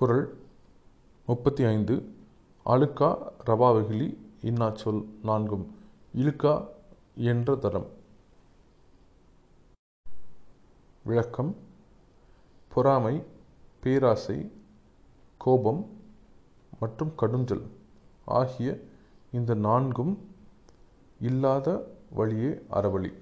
குரல் முப்பத்தி ஐந்து அழுக்கா ரவாவகிலி இன்னா சொல் நான்கும். இழுக்கா என்ற தரம். விளக்கம். பொறாமை பேராசை கோபம் மற்றும் கடுஞ்சொல் ஆகிய இந்த நான்கும் இல்லாத வழியே அறவழி.